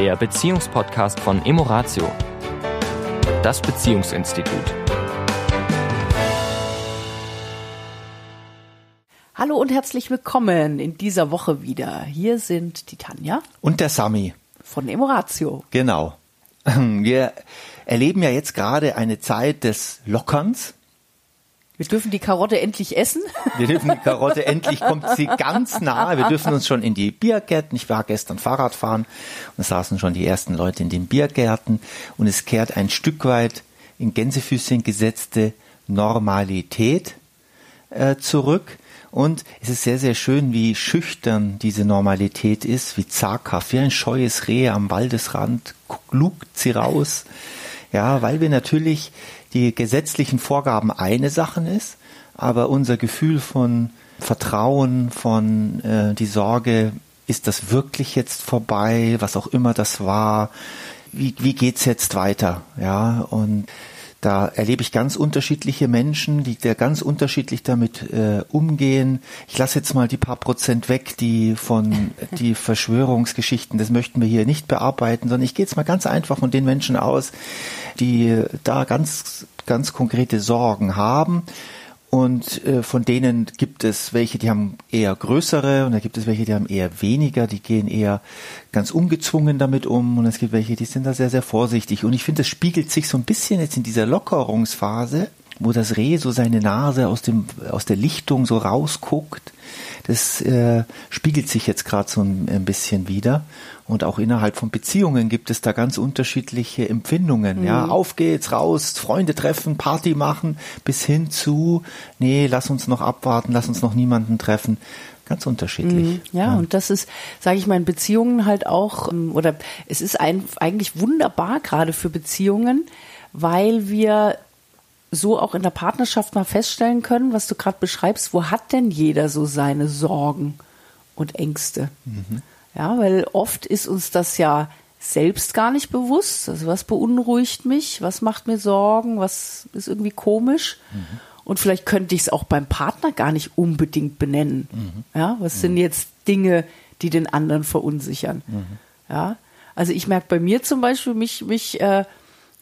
der Beziehungspodcast von Emoratio, das Beziehungsinstitut. Hallo und herzlich willkommen in dieser Woche wieder. Hier sind die Tanja und der Sami von Emoratio. Genau. Wir erleben ja jetzt gerade eine Zeit des Lockerns. Wir dürfen die Karotte endlich essen. Wir dürfen die Karotte endlich, kommt sie ganz nah. Wir dürfen uns schon in die Biergärten. Ich war gestern Fahrrad fahren und es saßen schon die ersten Leute in den Biergärten und es kehrt ein Stück weit in Gänsefüßchen gesetzte Normalität äh, zurück. Und es ist sehr, sehr schön, wie schüchtern diese Normalität ist, wie zaghaft, wie ein scheues Reh am Waldesrand lugt sie raus. Ja, weil wir natürlich die gesetzlichen Vorgaben eine Sache ist, aber unser Gefühl von Vertrauen, von äh, die Sorge, ist das wirklich jetzt vorbei, was auch immer das war, wie, wie geht's jetzt weiter, ja, und da erlebe ich ganz unterschiedliche Menschen, die da ganz unterschiedlich damit äh, umgehen. Ich lasse jetzt mal die paar Prozent weg, die von die Verschwörungsgeschichten, das möchten wir hier nicht bearbeiten, sondern ich gehe jetzt mal ganz einfach von den Menschen aus, die da ganz, ganz konkrete Sorgen haben. Und äh, von denen gibt es welche, die haben eher größere und da gibt es welche, die haben eher weniger, die gehen eher ganz ungezwungen damit um und es gibt welche, die sind da sehr, sehr vorsichtig. Und ich finde, das spiegelt sich so ein bisschen jetzt in dieser Lockerungsphase, wo das Reh so seine Nase aus, dem, aus der Lichtung so rausguckt. Das äh, spiegelt sich jetzt gerade so ein, ein bisschen wieder. Und auch innerhalb von Beziehungen gibt es da ganz unterschiedliche Empfindungen. Mhm. Ja, auf geht's, raus, Freunde treffen, Party machen, bis hin zu, nee, lass uns noch abwarten, lass uns noch niemanden treffen. Ganz unterschiedlich. Mhm, ja, ja, und das ist, sage ich mal, in Beziehungen halt auch, ähm, oder es ist ein, eigentlich wunderbar gerade für Beziehungen, weil wir so auch in der Partnerschaft mal feststellen können, was du gerade beschreibst, wo hat denn jeder so seine Sorgen und Ängste? Mhm. Ja, weil oft ist uns das ja selbst gar nicht bewusst. Also was beunruhigt mich, was macht mir Sorgen, was ist irgendwie komisch. Mhm. Und vielleicht könnte ich es auch beim Partner gar nicht unbedingt benennen. Mhm. Ja, was mhm. sind jetzt Dinge, die den anderen verunsichern? Mhm. Ja, also ich merke bei mir zum Beispiel, mich, mich äh,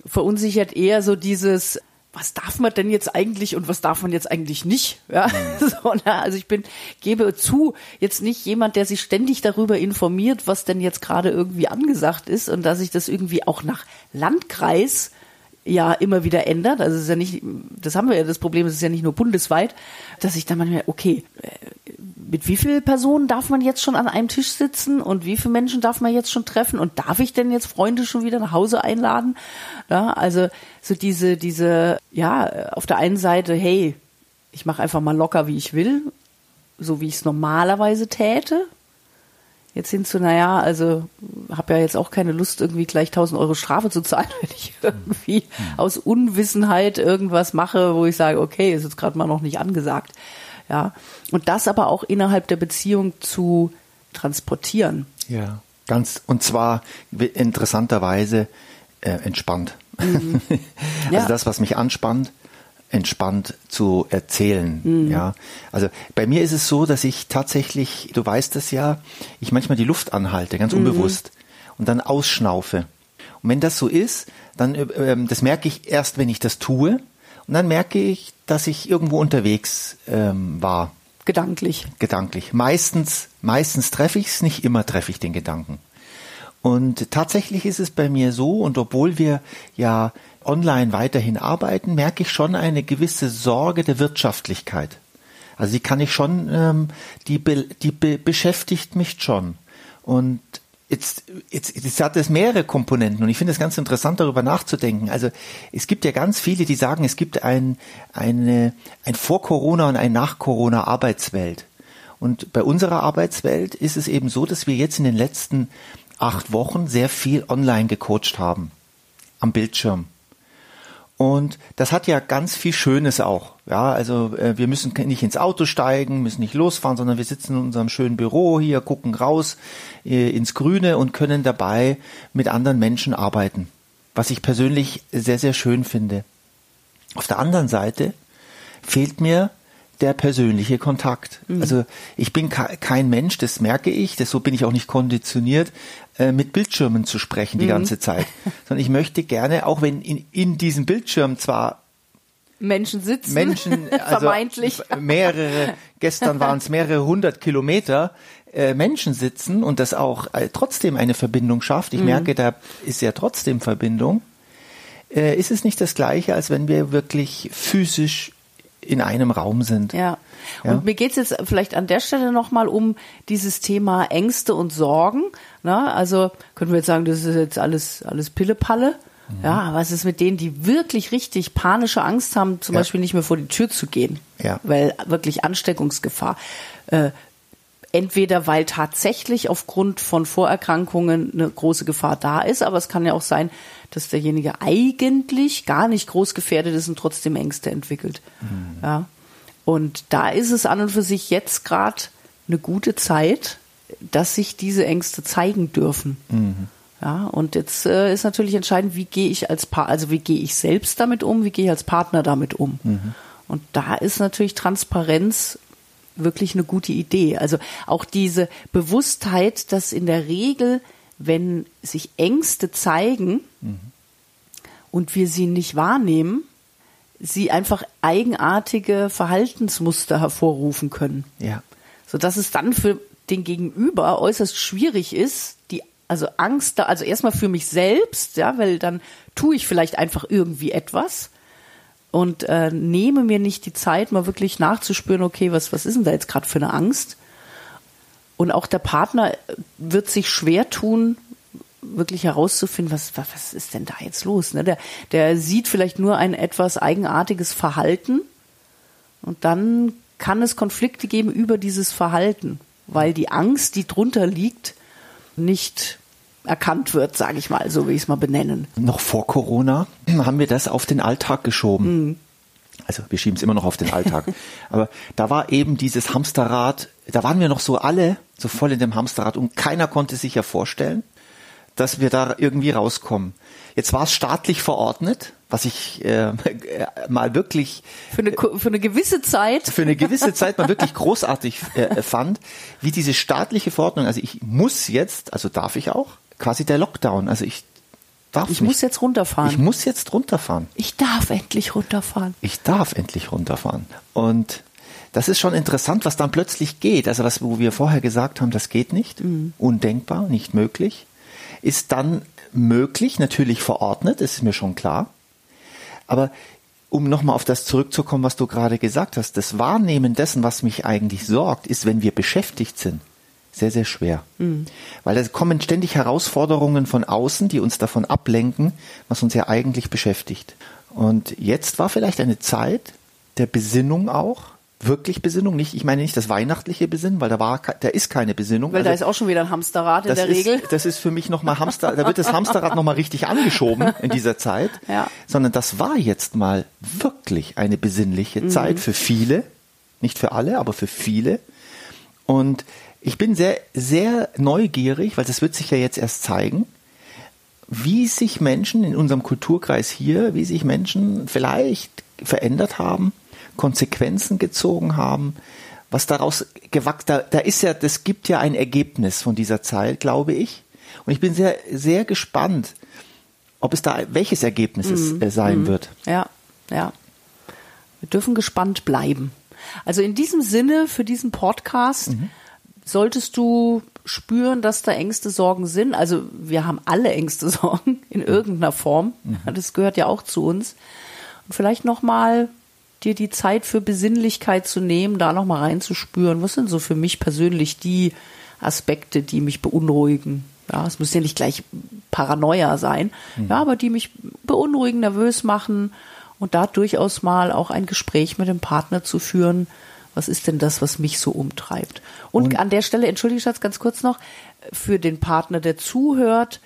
verunsichert eher so dieses, was darf man denn jetzt eigentlich und was darf man jetzt eigentlich nicht? Ja, mhm. so, na, also ich bin, gebe zu, jetzt nicht jemand, der sich ständig darüber informiert, was denn jetzt gerade irgendwie angesagt ist und dass ich das irgendwie auch nach Landkreis ja immer wieder ändert. Also es ist ja nicht, das haben wir ja das Problem, es ist ja nicht nur bundesweit, dass ich dann manchmal, okay, äh, mit wie vielen Personen darf man jetzt schon an einem Tisch sitzen und wie viele Menschen darf man jetzt schon treffen und darf ich denn jetzt Freunde schon wieder nach Hause einladen? Ja, also so diese, diese, ja, auf der einen Seite, hey, ich mache einfach mal locker, wie ich will, so wie ich es normalerweise täte. Jetzt hin zu, naja, also habe ja jetzt auch keine Lust, irgendwie gleich 1000 Euro Strafe zu zahlen, wenn ich irgendwie mhm. aus Unwissenheit irgendwas mache, wo ich sage, okay, ist jetzt gerade mal noch nicht angesagt. Ja. Und das aber auch innerhalb der Beziehung zu transportieren. Ja, ganz, und zwar interessanterweise äh, entspannt. Mhm. Ja. also das, was mich anspannt, entspannt zu erzählen. Mhm. Ja, also bei mir ist es so, dass ich tatsächlich, du weißt es ja, ich manchmal die Luft anhalte, ganz mhm. unbewusst und dann ausschnaufe. Und wenn das so ist, dann äh, ähm, das merke ich erst, wenn ich das tue. Und dann merke ich, dass ich irgendwo unterwegs ähm, war. Gedanklich. Gedanklich. Meistens, meistens treffe ich es, nicht immer treffe ich den Gedanken. Und tatsächlich ist es bei mir so, und obwohl wir ja online weiterhin arbeiten, merke ich schon eine gewisse Sorge der Wirtschaftlichkeit. Also die kann ich schon, ähm, die, be, die be, beschäftigt mich schon. Und Jetzt, jetzt, jetzt hat es mehrere Komponenten und ich finde es ganz interessant, darüber nachzudenken. Also es gibt ja ganz viele, die sagen, es gibt ein, eine, ein Vor-Corona und ein Nach-Corona-Arbeitswelt. Und bei unserer Arbeitswelt ist es eben so, dass wir jetzt in den letzten acht Wochen sehr viel online gecoacht haben. Am Bildschirm. Und das hat ja ganz viel Schönes auch. Ja, also äh, wir müssen nicht ins Auto steigen, müssen nicht losfahren, sondern wir sitzen in unserem schönen Büro hier, gucken raus äh, ins Grüne und können dabei mit anderen Menschen arbeiten. Was ich persönlich sehr, sehr schön finde. Auf der anderen Seite fehlt mir der persönliche Kontakt. Mhm. Also ich bin kein Mensch, das merke ich, das, so bin ich auch nicht konditioniert, äh, mit Bildschirmen zu sprechen die mhm. ganze Zeit. Sondern ich möchte gerne, auch wenn in, in diesem Bildschirm zwar Menschen sitzen, Menschen, also vermeintlich mehrere, gestern waren es mehrere hundert Kilometer, äh, Menschen sitzen und das auch äh, trotzdem eine Verbindung schafft. Ich mhm. merke, da ist ja trotzdem Verbindung. Äh, ist es nicht das Gleiche, als wenn wir wirklich physisch in einem Raum sind. Ja. Und ja? mir geht's jetzt vielleicht an der Stelle nochmal um dieses Thema Ängste und Sorgen. Na, also können wir jetzt sagen, das ist jetzt alles, alles Pillepalle. Mhm. Ja, was ist mit denen, die wirklich richtig panische Angst haben, zum ja. Beispiel nicht mehr vor die Tür zu gehen? Ja. Weil wirklich Ansteckungsgefahr. Äh, entweder weil tatsächlich aufgrund von Vorerkrankungen eine große Gefahr da ist, aber es kann ja auch sein, dass derjenige eigentlich gar nicht groß gefährdet ist und trotzdem Ängste entwickelt. Mhm. Ja. Und da ist es an und für sich jetzt gerade eine gute Zeit, dass sich diese Ängste zeigen dürfen. Mhm. Ja, und jetzt äh, ist natürlich entscheidend, wie gehe ich als Paar, also wie gehe ich selbst damit um, wie gehe ich als Partner damit um. Mhm. Und da ist natürlich Transparenz wirklich eine gute Idee. Also auch diese Bewusstheit, dass in der Regel, wenn sich Ängste zeigen mhm. und wir sie nicht wahrnehmen, sie einfach eigenartige Verhaltensmuster hervorrufen können. Ja. So dass es dann für den Gegenüber äußerst schwierig ist, die also Angst da, also erstmal für mich selbst, ja, weil dann tue ich vielleicht einfach irgendwie etwas und äh, nehme mir nicht die Zeit, mal wirklich nachzuspüren, okay, was, was ist denn da jetzt gerade für eine Angst? Und auch der Partner wird sich schwer tun, wirklich herauszufinden, was, was, was ist denn da jetzt los? Ne? Der, der sieht vielleicht nur ein etwas eigenartiges Verhalten und dann kann es Konflikte geben über dieses Verhalten, weil die Angst, die drunter liegt, nicht erkannt wird, sage ich mal, so wie ich es mal benennen. Noch vor Corona haben wir das auf den Alltag geschoben. Mhm. Also wir schieben es immer noch auf den Alltag. Aber da war eben dieses Hamsterrad, da waren wir noch so alle so voll in dem Hamsterrad und keiner konnte sich ja vorstellen, dass wir da irgendwie rauskommen. Jetzt war es staatlich verordnet, was ich äh, mal wirklich für eine, für eine gewisse Zeit für eine gewisse Zeit mal wirklich großartig äh, fand, wie diese staatliche Verordnung. Also ich muss jetzt, also darf ich auch, quasi der Lockdown. Also ich darf Ich nicht. muss jetzt runterfahren. Ich muss jetzt runterfahren. Ich darf endlich runterfahren. Ich darf endlich runterfahren. Und das ist schon interessant, was dann plötzlich geht. Also was, wo wir vorher gesagt haben, das geht nicht, mhm. undenkbar, nicht möglich, ist dann möglich, natürlich verordnet, ist mir schon klar. Aber um nochmal auf das zurückzukommen, was du gerade gesagt hast, das Wahrnehmen dessen, was mich eigentlich sorgt, ist, wenn wir beschäftigt sind sehr, sehr schwer. Mhm. Weil da kommen ständig Herausforderungen von außen, die uns davon ablenken, was uns ja eigentlich beschäftigt. Und jetzt war vielleicht eine Zeit der Besinnung auch, wirklich Besinnung, nicht, ich meine nicht das weihnachtliche Besinnen, weil da war, da ist keine Besinnung. Weil also, da ist auch schon wieder ein Hamsterrad in der ist, Regel. Das ist für mich nochmal Hamster, da wird das Hamsterrad nochmal richtig angeschoben in dieser Zeit. Ja. Sondern das war jetzt mal wirklich eine besinnliche mhm. Zeit für viele, nicht für alle, aber für viele. Und ich bin sehr, sehr neugierig, weil das wird sich ja jetzt erst zeigen, wie sich Menschen in unserem Kulturkreis hier, wie sich Menschen vielleicht verändert haben, Konsequenzen gezogen haben, was daraus gewachsen, da, da ist ja, das gibt ja ein Ergebnis von dieser Zeit, glaube ich. Und ich bin sehr, sehr gespannt, ob es da, welches Ergebnis es mhm. sein mhm. wird. Ja, ja. Wir dürfen gespannt bleiben. Also in diesem Sinne für diesen Podcast mhm. Solltest du spüren, dass da Ängste, Sorgen sind, also wir haben alle Ängste, Sorgen in irgendeiner Form, mhm. das gehört ja auch zu uns. Und vielleicht nochmal dir die Zeit für Besinnlichkeit zu nehmen, da nochmal reinzuspüren, was sind so für mich persönlich die Aspekte, die mich beunruhigen. Ja, es muss ja nicht gleich Paranoia sein, mhm. ja, aber die mich beunruhigen, nervös machen und da durchaus mal auch ein Gespräch mit dem Partner zu führen, was ist denn das, was mich so umtreibt? Und, und an der Stelle, entschuldige Schatz, ganz kurz noch, für den Partner, der zuhört,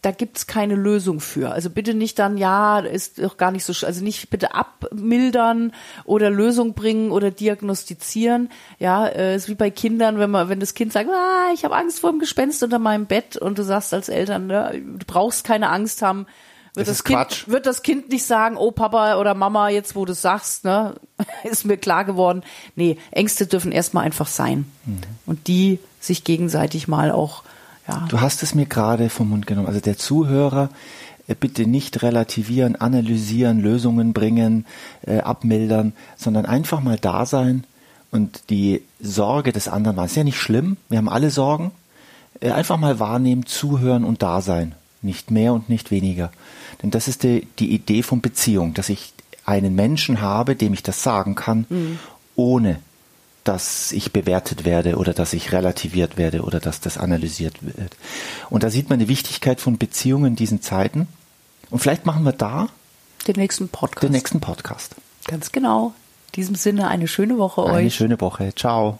da gibt's keine Lösung für. Also bitte nicht dann, ja, ist doch gar nicht so, also nicht bitte abmildern oder Lösung bringen oder diagnostizieren. Ja, äh, ist wie bei Kindern, wenn man, wenn das Kind sagt, ah, ich habe Angst vor dem Gespenst unter meinem Bett und du sagst als Eltern, ne, du brauchst keine Angst haben, wird Das das, kind, Quatsch. wird das Kind nicht sagen, oh Papa oder Mama, jetzt wo du sagst, ne, ist mir klar geworden. Nee, Ängste dürfen erstmal einfach sein. Mhm. Und die sich gegenseitig mal auch, ja. Du hast es mir gerade vom Mund genommen. Also der Zuhörer, äh, bitte nicht relativieren, analysieren, Lösungen bringen, äh, abmildern, sondern einfach mal da sein und die Sorge des anderen war. Ist ja nicht schlimm, wir haben alle Sorgen. Äh, einfach mal wahrnehmen, zuhören und da sein. Nicht mehr und nicht weniger. Denn das ist die, die Idee von Beziehung, dass ich einen Menschen habe, dem ich das sagen kann, ohne dass ich bewertet werde oder dass ich relativiert werde oder dass das analysiert wird. Und da sieht man die Wichtigkeit von Beziehungen in diesen Zeiten. Und vielleicht machen wir da Den nächsten Podcast. den nächsten Podcast. Ganz genau. In diesem Sinne eine schöne Woche Eine euch. schöne Woche. Ciao.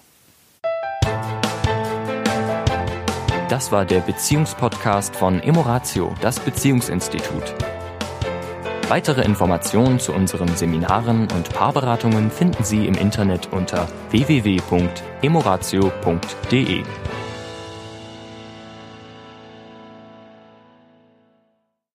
Das war der Beziehungspodcast von Emoratio, das Beziehungsinstitut. Weitere Informationen zu unseren Seminaren und Paarberatungen finden Sie im Internet unter www.emoratio.de.